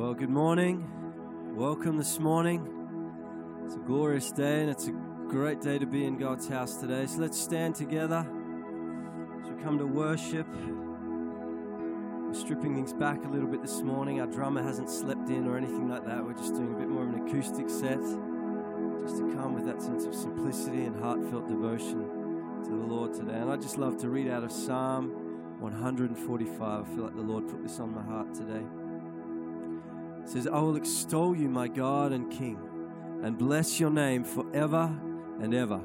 Well, good morning. Welcome this morning. It's a glorious day and it's a great day to be in God's house today. So let's stand together as we come to worship. We're stripping things back a little bit this morning. Our drummer hasn't slept in or anything like that. We're just doing a bit more of an acoustic set just to come with that sense of simplicity and heartfelt devotion to the Lord today. And I just love to read out of Psalm 145. I feel like the Lord put this on my heart today. Says, I will extol you, my God and King, and bless your name forever and ever.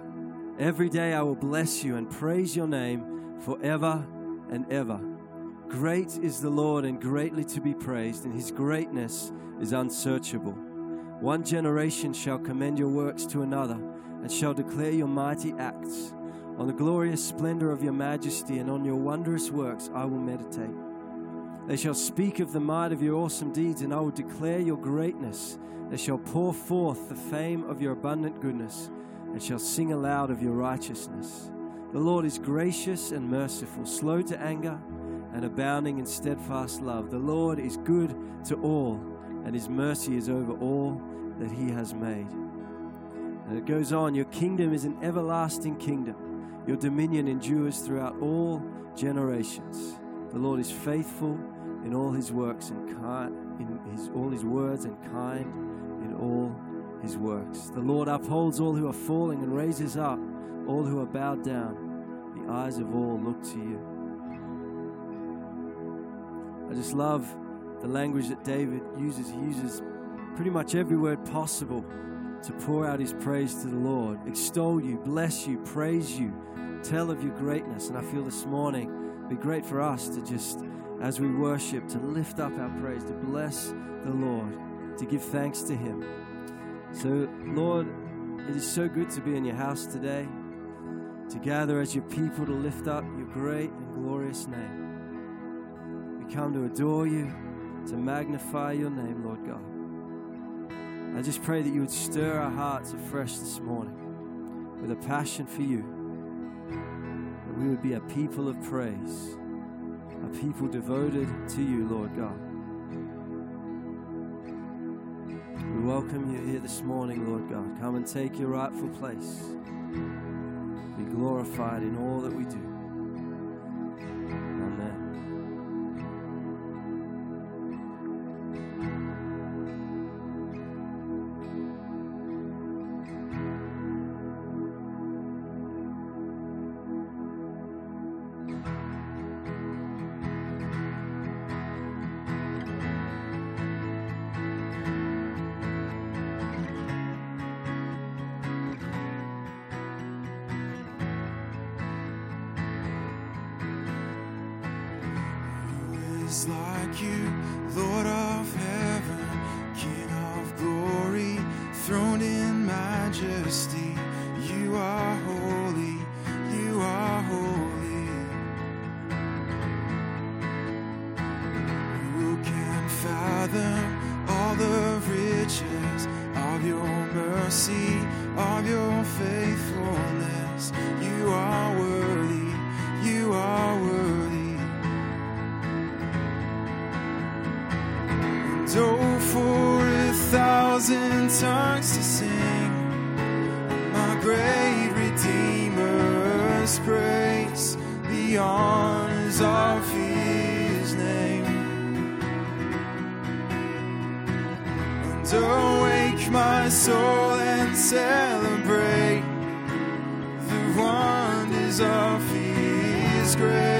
Every day I will bless you and praise your name forever and ever. Great is the Lord and greatly to be praised, and his greatness is unsearchable. One generation shall commend your works to another, and shall declare your mighty acts. On the glorious splendor of your majesty and on your wondrous works I will meditate. They shall speak of the might of your awesome deeds, and I will declare your greatness. They shall pour forth the fame of your abundant goodness, and shall sing aloud of your righteousness. The Lord is gracious and merciful, slow to anger, and abounding in steadfast love. The Lord is good to all, and his mercy is over all that he has made. And it goes on Your kingdom is an everlasting kingdom, your dominion endures throughout all generations. The Lord is faithful in all his works and kind, in his, all his words and kind in all his works. The Lord upholds all who are falling and raises up all who are bowed down. The eyes of all look to you. I just love the language that David uses. He uses pretty much every word possible to pour out his praise to the Lord, extol you, bless you, praise you, tell of your greatness. And I feel this morning be great for us to just, as we worship, to lift up our praise, to bless the Lord, to give thanks to him. So, Lord, it is so good to be in your house today, to gather as your people to lift up your great and glorious name. We come to adore you, to magnify your name, Lord God. I just pray that you would stir our hearts afresh this morning with a passion for you, that we would be a people of praise, people devoted to you, Lord God. We welcome you here this morning, Lord God. Come and take your rightful place. Be glorified in all that we do. Like you, Lord of heaven, awake my soul and celebrate the wonders of His grace.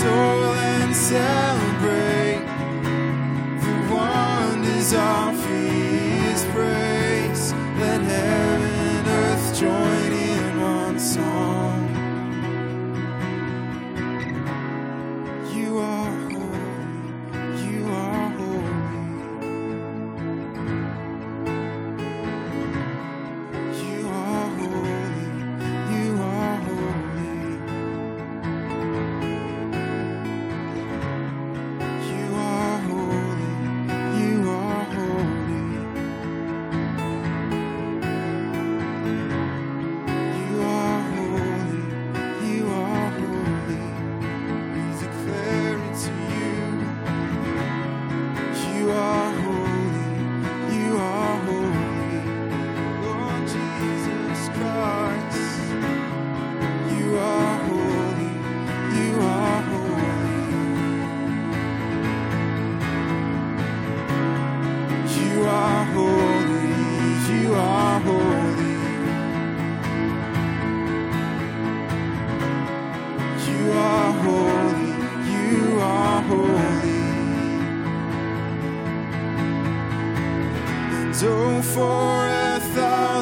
soul and celebrate the wonders of His praise. Let heaven and earth join.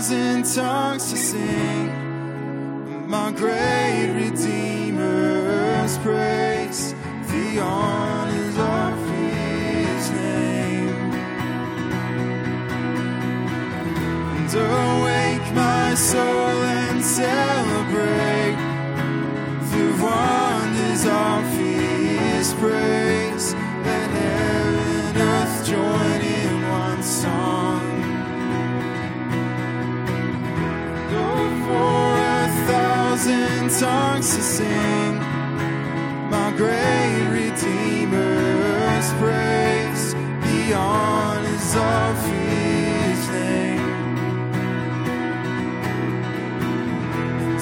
thousand tongues to sing.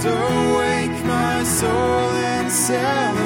awake my soul and celebrate.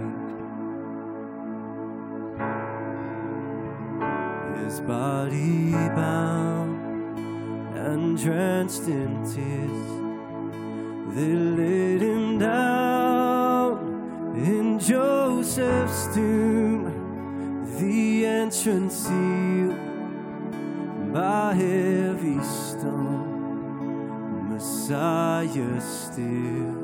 tears that laid him down in Joseph's tomb. The entrance sealed by heavy stone, Messiah still.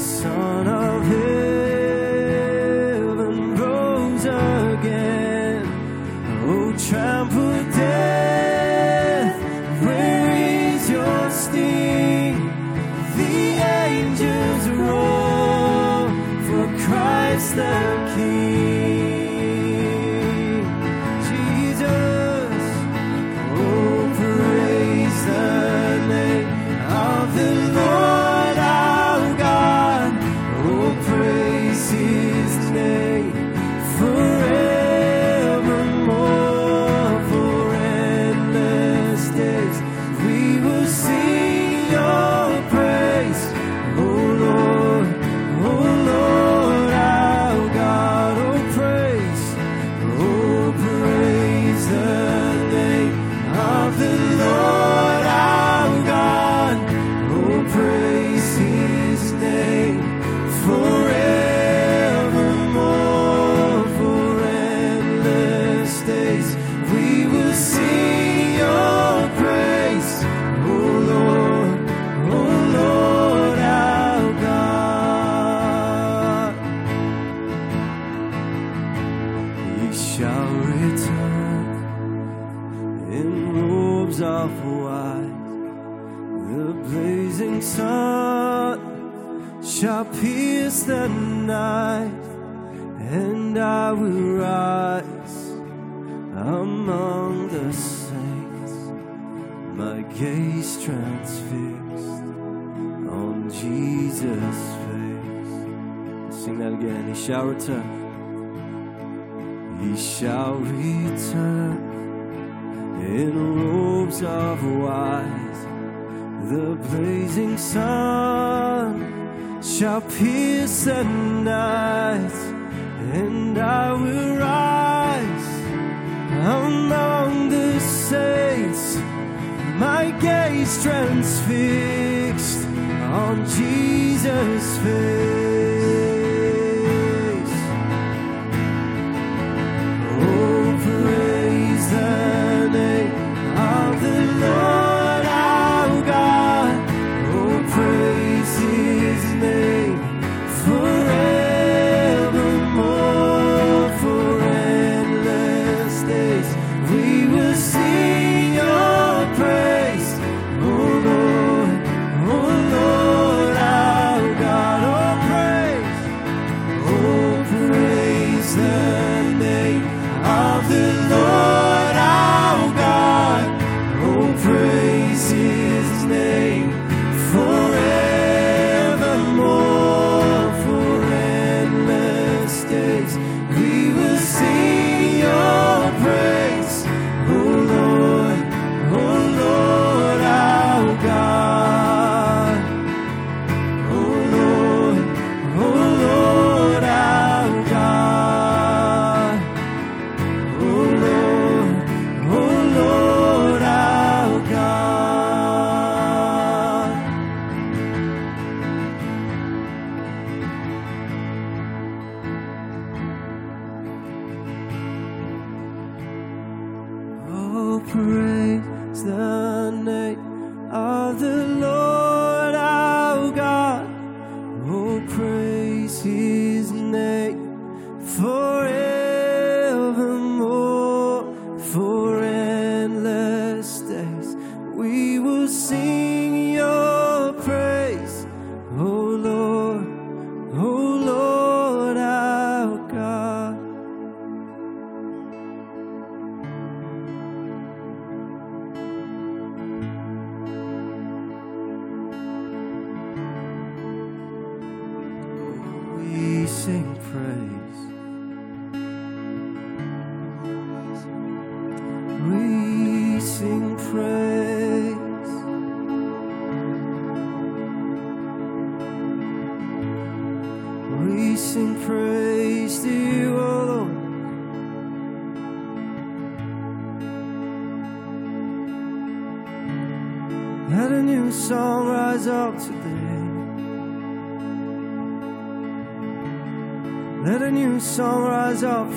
sun. shall return. He shall return in robes of white. The blazing sun shall pierce the night, and I will rise among the saints. My gaze transfixed on Jesus' face.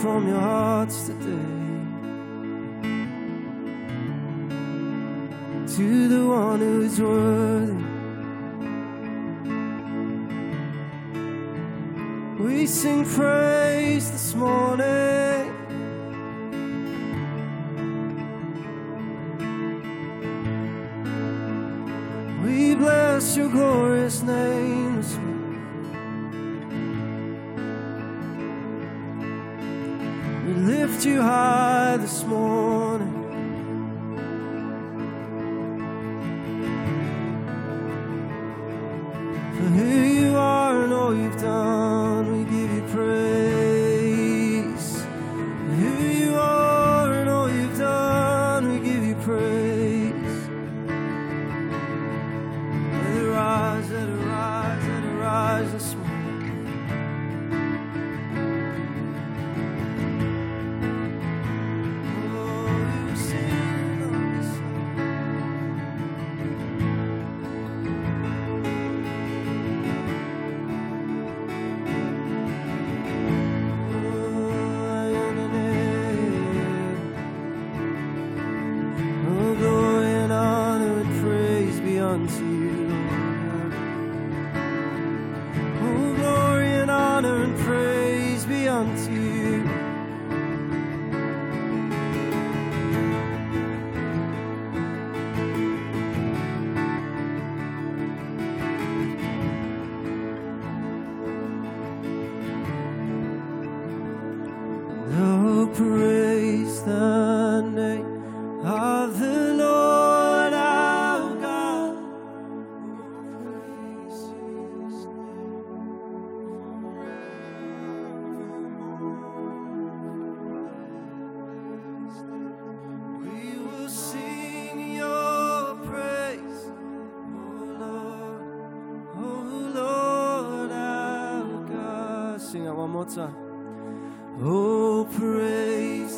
from your hearts today to the one who's worthy. We sing praise this morning. We bless your glorious name too high this morning.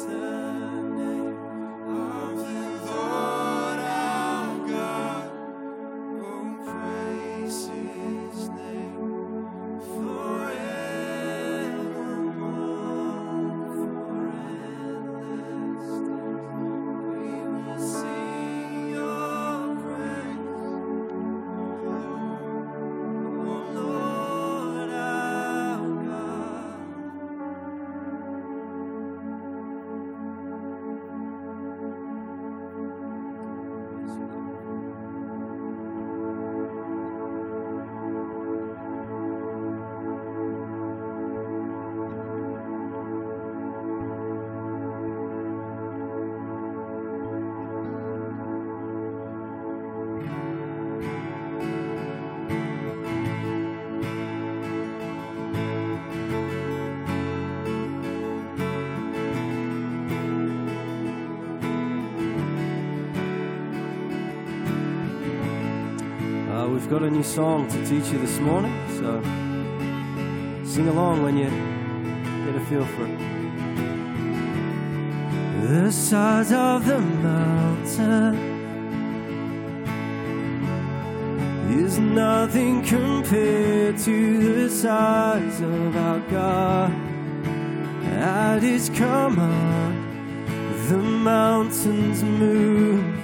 the we've got a new song to teach you this morning, so sing along when you get a feel for it. The sides of the mountain is nothing compared to the size of our God. At His command, the mountains move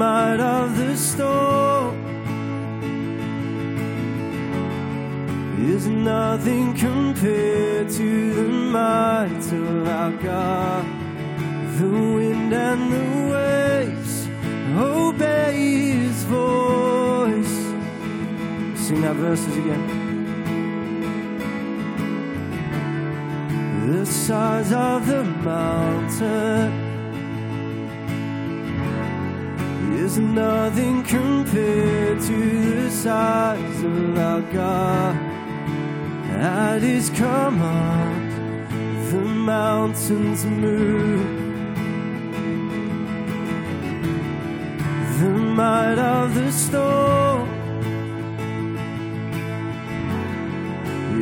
Might of the storm is nothing compared to the might of our God. The wind and the waves obey His voice. Sing that verses again. the size of the mountain is nothing compared to the size of our God. At His command, the mountains move. The might of the storm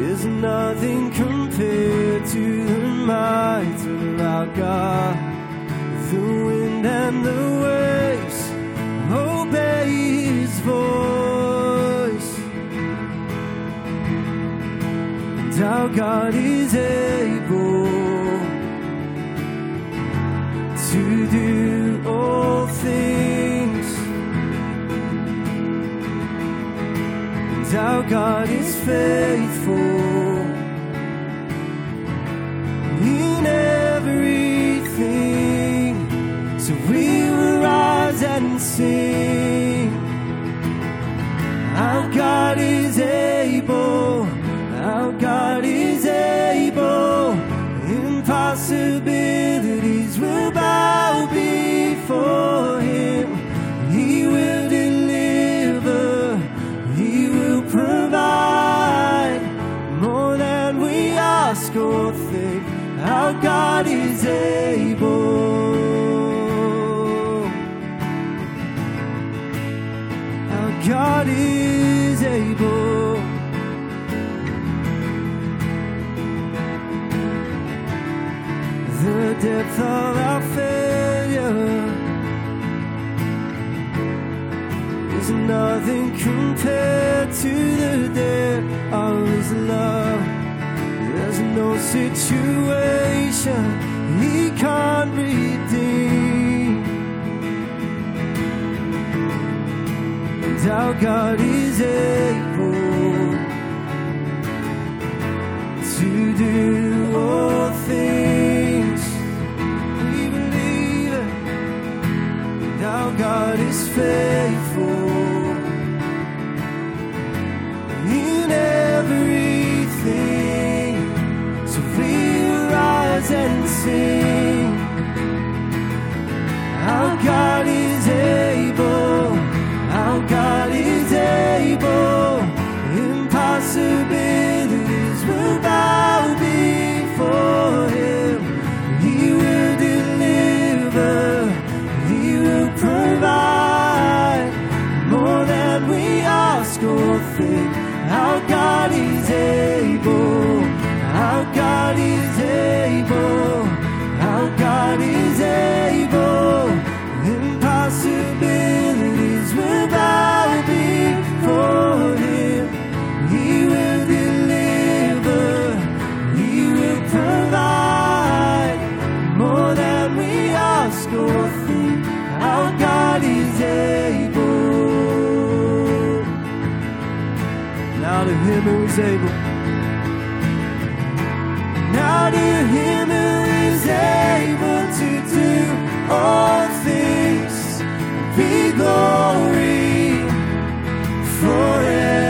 is nothing compared to the might of our God. The wind and the waves obey His voice, and our God is able to do all things. And our God is faithful in everything. So we will rise and sing. Situation He can't redeem. And our God is able to do all things. We believe it. And our God is faithful sing. Our God is able. Our God is able. Impossibilities will bow before Him. He will deliver. He will provide more than we ask or think. Able. Impossibilities without before him. He will deliver, he will provide more than we ask or think. Our God is able now to Him who is able all things be glory forever.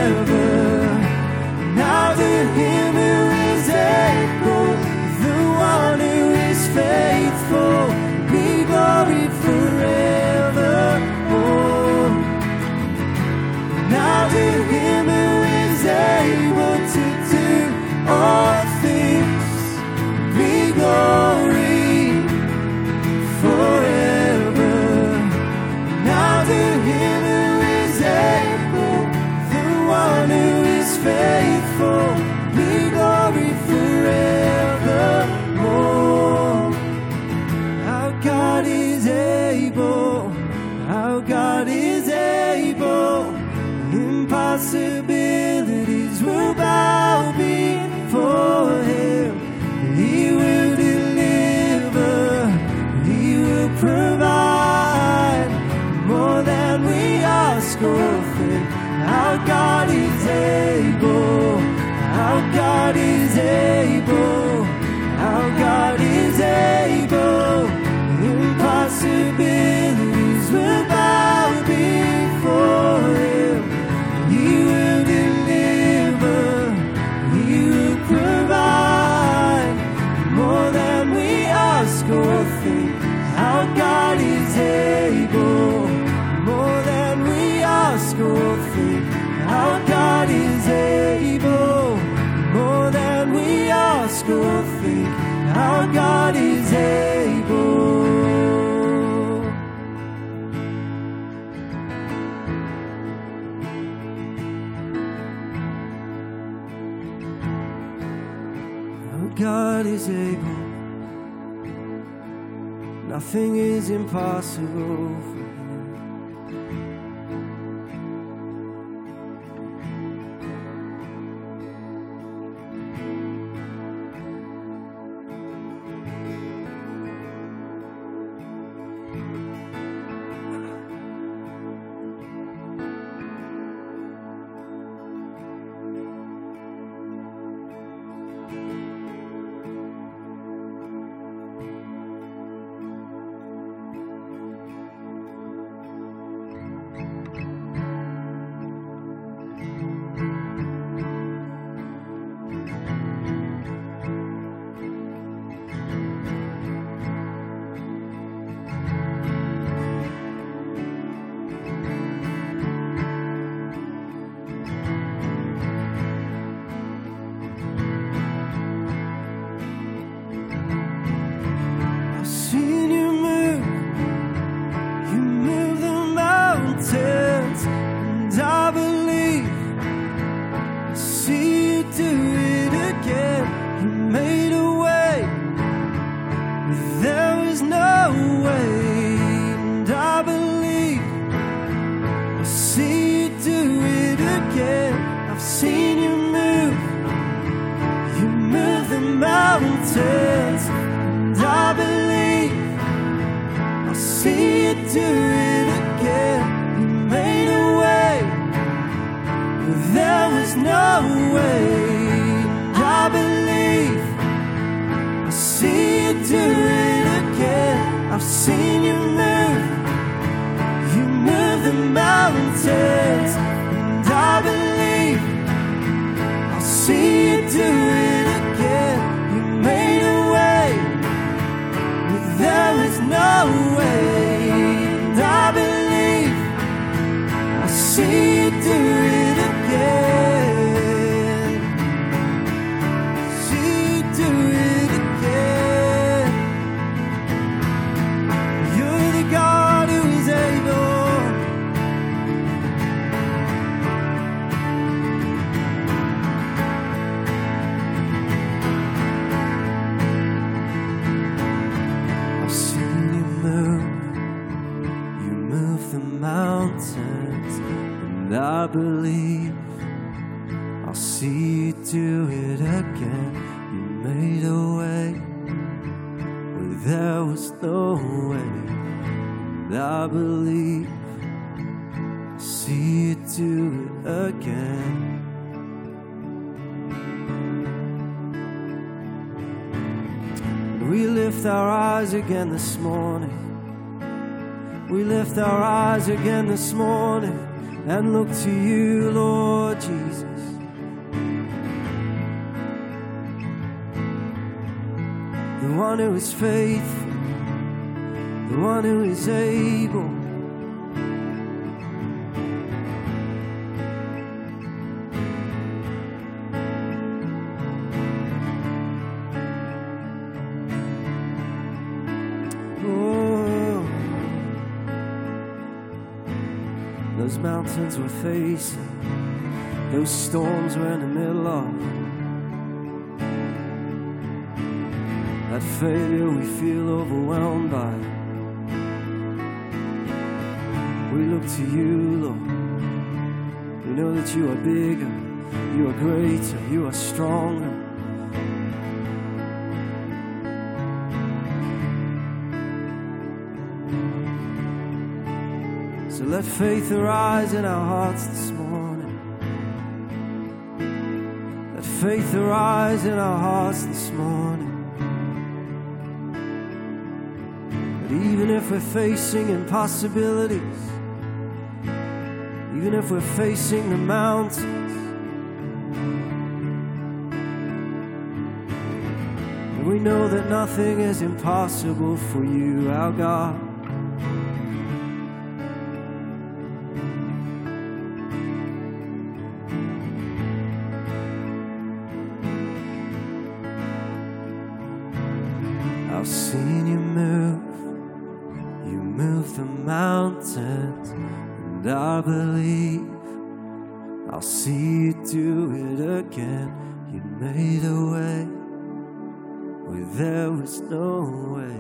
Nothing is impossible seen you the mountains, and I believe I'll see you do it again. You made a way where there was no way, and I believe I'll see you do it again. We lift our eyes again this morning. We lift our eyes again this morning and look to you, Lord Jesus. The one who is faithful, the one who is able. Those mountains we're facing, those storms we're in the middle of, that failure we feel overwhelmed by. We look to you, Lord. We know that you are bigger, you are greater, you are stronger. Let faith arise in our hearts this morning. Let faith arise in our hearts this morning. But even if we're facing impossibilities, even if we're facing the mountains, we know that nothing is impossible for you, our God. I've seen you move. You move the mountains, and I believe I'll see you do it again. You made a way where there was no way,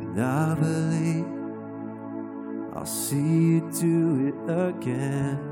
and I believe I'll see you do it again.